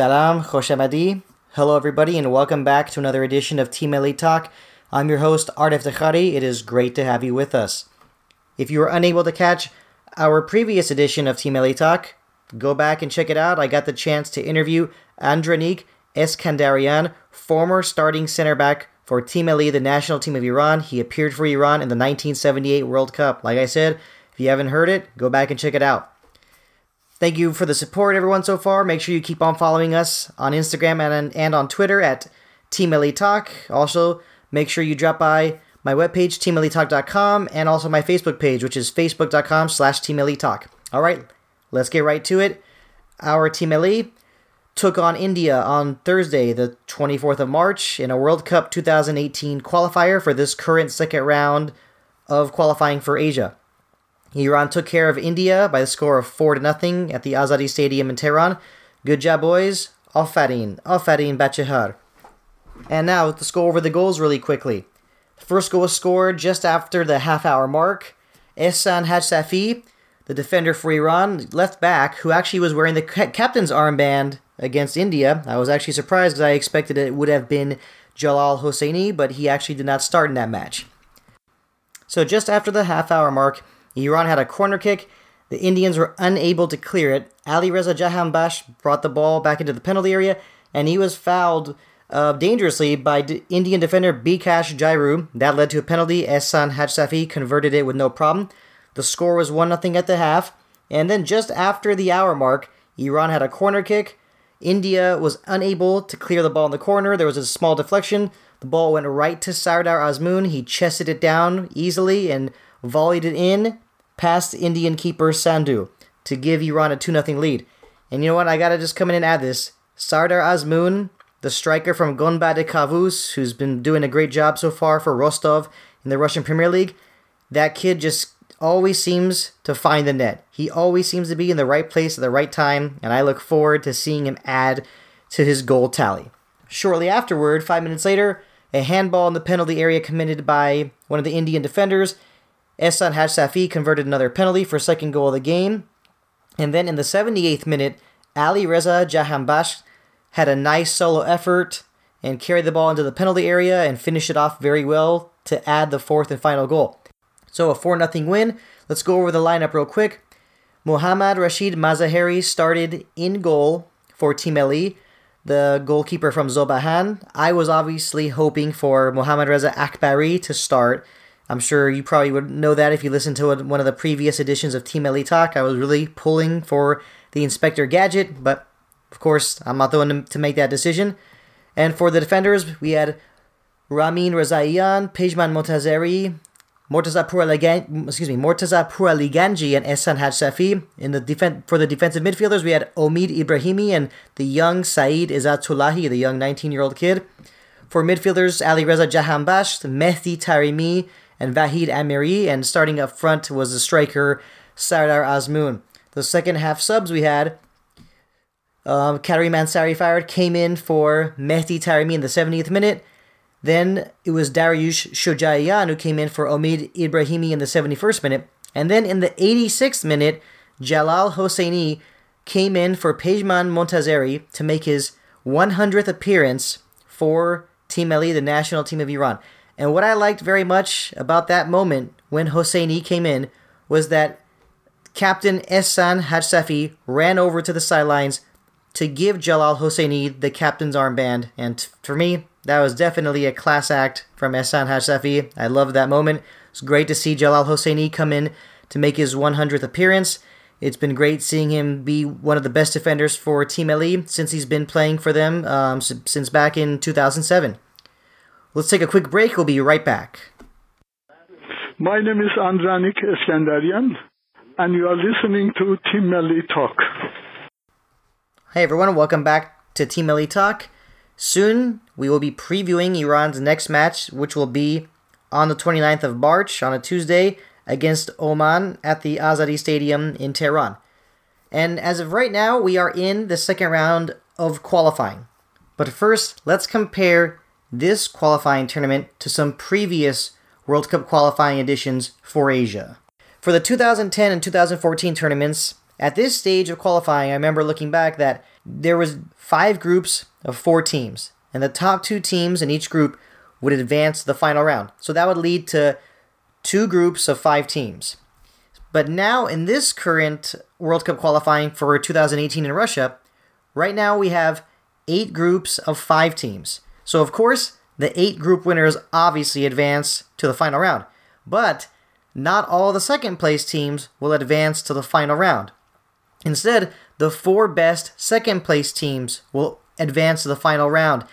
Salam, Khoshamadi. Hello, everybody, and welcome back to another edition of Team Melli Talk. I'm your host, Art Eftekhari. It is great to have you with us. If you were unable to catch our previous edition of Team Melli Talk, go back and check it out. I got the chance to interview Andranik Eskandarian, former starting center back for Team Melli, the national team of Iran. He appeared for Iran in the 1978 World Cup. Like I said, if you haven't heard it, go back and check it out. Thank you for the support, everyone, so far. Make sure you keep on following us on Instagram and, and on Twitter at Team Melli Talk. Also, make sure you drop by my webpage, teammellitalk.com, and also my Facebook page, which is facebook.com slash Team Melli Talk. All right, let's get right to it. Our Team Melli took on India on Thursday, the 24th of March, in a World Cup 2018 qualifier for this current second round of qualifying for Asia. Iran took care of India by the score of 4 to nothing at the Azadi Stadium in Tehran. Good job, boys. Afarin. Afarin Bachehar. And now, let's go over the goals really quickly. The first goal was scored just after the half hour mark. Ehsan Hajsafi, the defender for Iran, left back, who actually was wearing the captain's armband against India. I was actually surprised because I expected it would have been Jalal Hosseini, but he actually did not start in that match. So just after the half hour mark, Iran had a corner kick. The Indians were unable to clear it. Ali Reza Jahanbakhsh brought the ball back into the penalty area, and he was fouled uh, dangerously by D- Indian defender Bikash Jairu. That led to a penalty. Ehsan Hajsafi converted it with no problem. The score was 1 0 at the half. And then just after the hour mark, Iran had a corner kick. India was unable to clear the ball in the corner. There was a small deflection. The ball went right to Sardar Azmoun. He chested it down easily and volleyed it in past Indian keeper Sandhu to give Iran a 2 0 lead. And you know what? I gotta just come in and add this. Sardar Azmoun, the striker from Gonbad Kavus, who's been doing a great job so far for Rostov in the Russian Premier League, that kid just always seems to find the net. He always seems to be in the right place at the right time, and I look forward to seeing him add to his goal tally. Shortly afterward, five minutes later, a handball in the penalty area committed by one of the Indian defenders Ehsan Hajsafi converted another penalty for second goal of the game. And then in the 78th minute, Ali Reza Jahanbakhsh had a nice solo effort and carried the ball into the penalty area and finished it off very well to add the fourth and final goal. So a 4 0 win. Let's go over the lineup real quick. Muhammad Rashid Mazaheri started in goal for Team Melli, the goalkeeper from Zob Ahan. I was obviously hoping for Muhammad Reza Akbari to start I'm sure you probably would know that if you listened to one of the previous editions of Team Elite Talk. I was really pulling for the Inspector Gadget, but of course, I'm not the one to make that decision. And for the defenders, we had Ramin Rezaian, Pejman Montazeri, Mortaza Puraligan, excuse me, Mortaza Puraliganji and Ehsan Hajsafi. In the defen- for the defensive midfielders, we had Omid Ibrahimi and the young Saeed Izatullahi, the young 19-year-old kid. For midfielders, Ali Reza Jahanbakhsh, Mehdi Taremi, and Vahid Amiri, and starting up front was the striker Sardar Azmoun. The second half subs we had um, Karim Ansarifard, came in for Mehdi Taremi in the 70th minute. Then it was Dariush Shojayan who came in for Omid Ibrahimi in the 71st minute. And then in the 86th minute, Jalal Hosseini came in for Pejman Montazeri to make his 100th appearance for Team Melli, the national team of Iran. And what I liked very much about that moment when Hosseini came in was that Captain Ehsan Hajsafi ran over to the sidelines to give Jalal Hosseini the captain's armband. And for me, that was definitely a class act from Ehsan Hajsafi. I loved that moment. It's great to see Jalal Hosseini come in to make his 100th appearance. It's been great seeing him be one of the best defenders for Team Melli since he's been playing for them um, since back in 2007. Let's take a quick break. We'll be right back. My name is Andranik Eskandarian, and you are listening to Team Melli Talk. Hey everyone, welcome back to Team Melli Talk. Soon we will be previewing Iran's next match, which will be on the 29th of March on a Tuesday against Oman at the Azadi Stadium in Tehran. And as of right now, we are in the second round of qualifying. But first, let's compare this qualifying tournament to some previous World Cup qualifying editions for Asia. For the 2010 and 2014 tournaments, at this stage of qualifying, I remember looking back that there was five groups of four teams, and the top two teams in each group would advance to the final round. So that would lead to two groups of five teams. But now, in this current World Cup qualifying for 2018 in Russia, right now we have eight groups of five teams. So, of course, the eight group winners obviously advance to the final round. But not all the second place teams will advance to the final round. Instead, the four best second place teams will advance to the final round.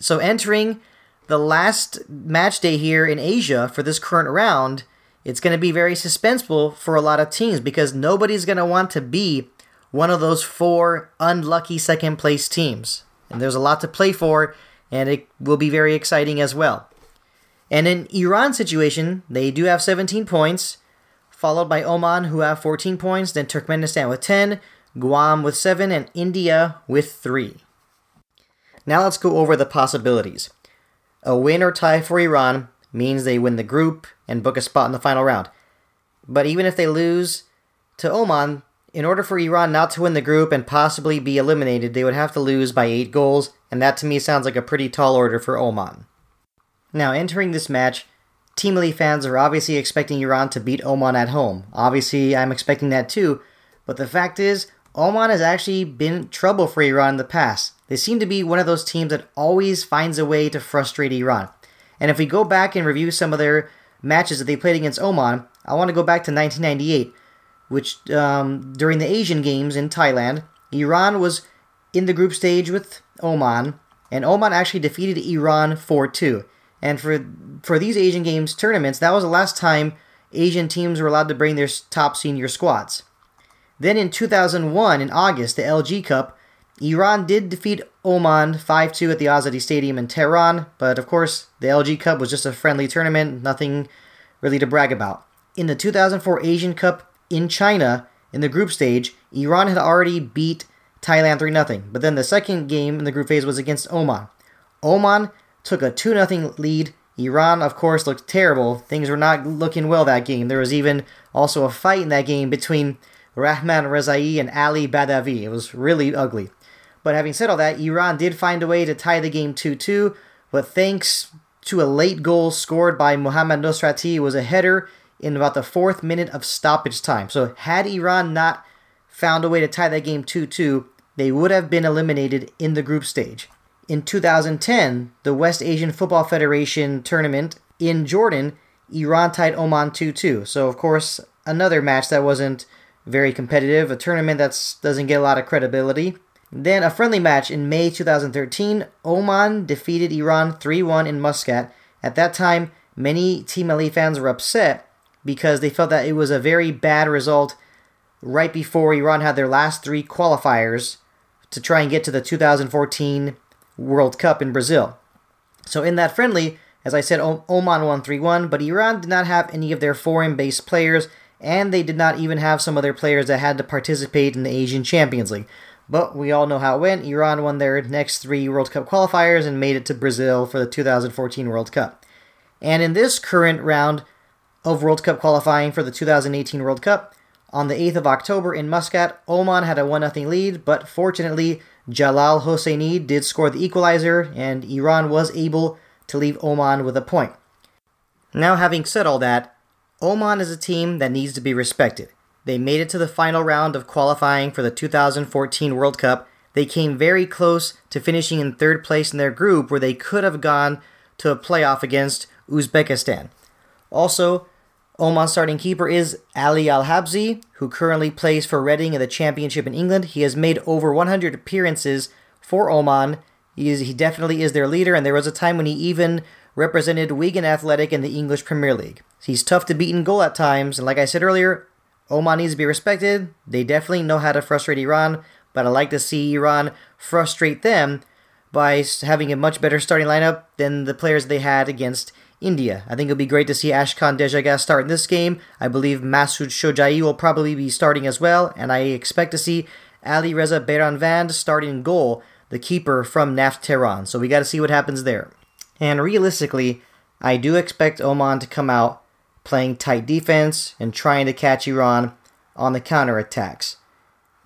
So, entering the last match day here in Asia for this current round, it's going to be very suspenseful for a lot of teams because nobody's going to want to be one of those four unlucky second place teams. And there's a lot to play for, and it will be very exciting as well. And in Iran's situation, they do have 17 points, followed by Oman, who have 14 points, then Turkmenistan with 10, Guam with 7, and India with 3. Now let's go over the possibilities. A win or tie for Iran means they win the group and book a spot in the final round. But even if they lose to Oman, in order for Iran not to win the group and possibly be eliminated, they would have to lose by 8 goals, and that to me sounds like a pretty tall order for Oman. Now, entering this match, Team Melli fans are obviously expecting Iran to beat Oman at home. Obviously, I'm expecting that too, but the fact is, Oman has actually been trouble for Iran in the past. They seem to be one of those teams that always finds a way to frustrate Iran. And if we go back and review some of their matches that they played against Oman, I want to go back to 1998, which um, during the Asian Games in Thailand, Iran was in the group stage with Oman, and Oman actually defeated Iran 4 2. And for for these Asian Games tournaments, that was the last time Asian teams were allowed to bring their top senior squads. Then in 2001, in August, the LG Cup, Iran did defeat Oman 5 2 at the Azadi Stadium in Tehran, but of course, the LG Cup was just a friendly tournament, nothing really to brag about. In the 2004 Asian Cup in China, in the group stage, Iran had already beat Thailand 3 0, but then the second game in the group phase was against Oman. Oman took a 2 0 lead. Iran, of course, looked terrible. Things were not looking well that game. There was even also a fight in that game between Rahman Rezai and Ali Badavi. It was really ugly. But having said all that, Iran did find a way to tie the game 2 2, but thanks to a late goal scored by Mohammad Nosrati, was a header in about the fourth minute of stoppage time. So, had Iran not found a way to tie that game 2 2, they would have been eliminated in the group stage. In 2010, the West Asian Football Federation tournament in Jordan, Iran tied Oman 2 2. So, of course, another match that wasn't very competitive, a tournament that doesn't get a lot of credibility. Then a friendly match in May 2013, Oman defeated Iran 3 1 in Muscat. At that time, many Team Melli fans were upset because they felt that it was a very bad result right before Iran had their last three qualifiers to try and get to the 2014 World Cup in Brazil. So in that friendly, as I said, Oman won 3 1, but Iran did not have any of their foreign based players, and they did not even have some of their players that had to participate in the Asian Champions League. But we all know how it went. Iran won their next three World Cup qualifiers and made it to Brazil for the 2014 World Cup. And in this current round of World Cup qualifying for the 2018 World Cup, on the 8th of October in Muscat, Oman had a 1 0 lead, but fortunately, Jalal Hosseini did score the equalizer, and Iran was able to leave Oman with a point. Now, having said all that, Oman is a team that needs to be respected. They made it to the final round of qualifying for the 2014 World Cup. They came very close to finishing in third place in their group, where they could have gone to a playoff against Uzbekistan. Also, Oman's starting keeper is Ali Al Habsi, who currently plays for Reading in the Championship in England. He has made over 100 appearances for Oman. He, is, he definitely is their leader, and there was a time when he even represented Wigan Athletic in the English Premier League. He's tough to beat in goal at times, and like I said earlier, Oman needs to be respected. They definitely know how to frustrate Iran, but I like to see Iran frustrate them by having a much better starting lineup than the players they had against India. I think it'll be great to see Ashkan Dejagah start in this game. I believe Masoud Shojai will probably be starting as well, and I expect to see Ali Reza Beiranvand starting goal, the keeper from Naft Tehran. So we got to see what happens there. And realistically, I do expect Oman to come out playing tight defense and trying to catch Iran on the counterattacks.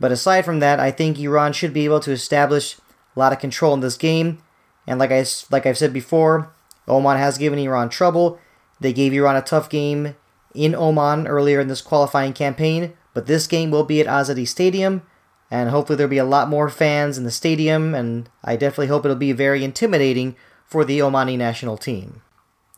But aside from that, I think Iran should be able to establish a lot of control in this game. And like I like I've said before, Oman has given Iran trouble. They gave Iran a tough game in Oman earlier in this qualifying campaign, but this game will be at Azadi Stadium, and hopefully there'll be a lot more fans in the stadium, and I definitely hope it'll be very intimidating for the Omani national team.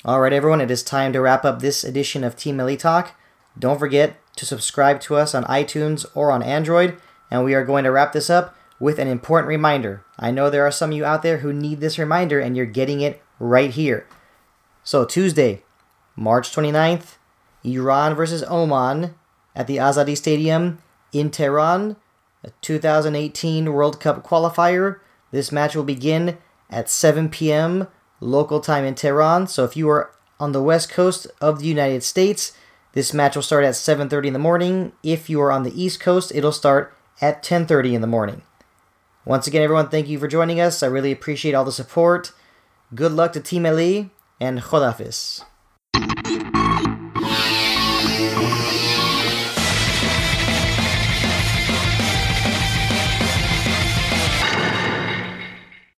Alright, everyone, it is time to wrap up this edition of Team Melli Talk. Don't forget to subscribe to us on iTunes or on Android, and we are going to wrap this up with an important reminder. I know there are some of you out there who need this reminder, and you're getting it right here. So, Tuesday, March 29th, Iran versus Oman at the Azadi Stadium in Tehran, a 2018 World Cup qualifier. This match will begin at 7 p.m. local time in Tehran. So if you are on the west coast of the United States, this match will start at 7:30 in the morning. If you are on the east coast, it'll start at 10:30 in the morning. Once again, everyone, thank you for joining us. I really appreciate all the support. Good luck to Team Melli and Khodafis.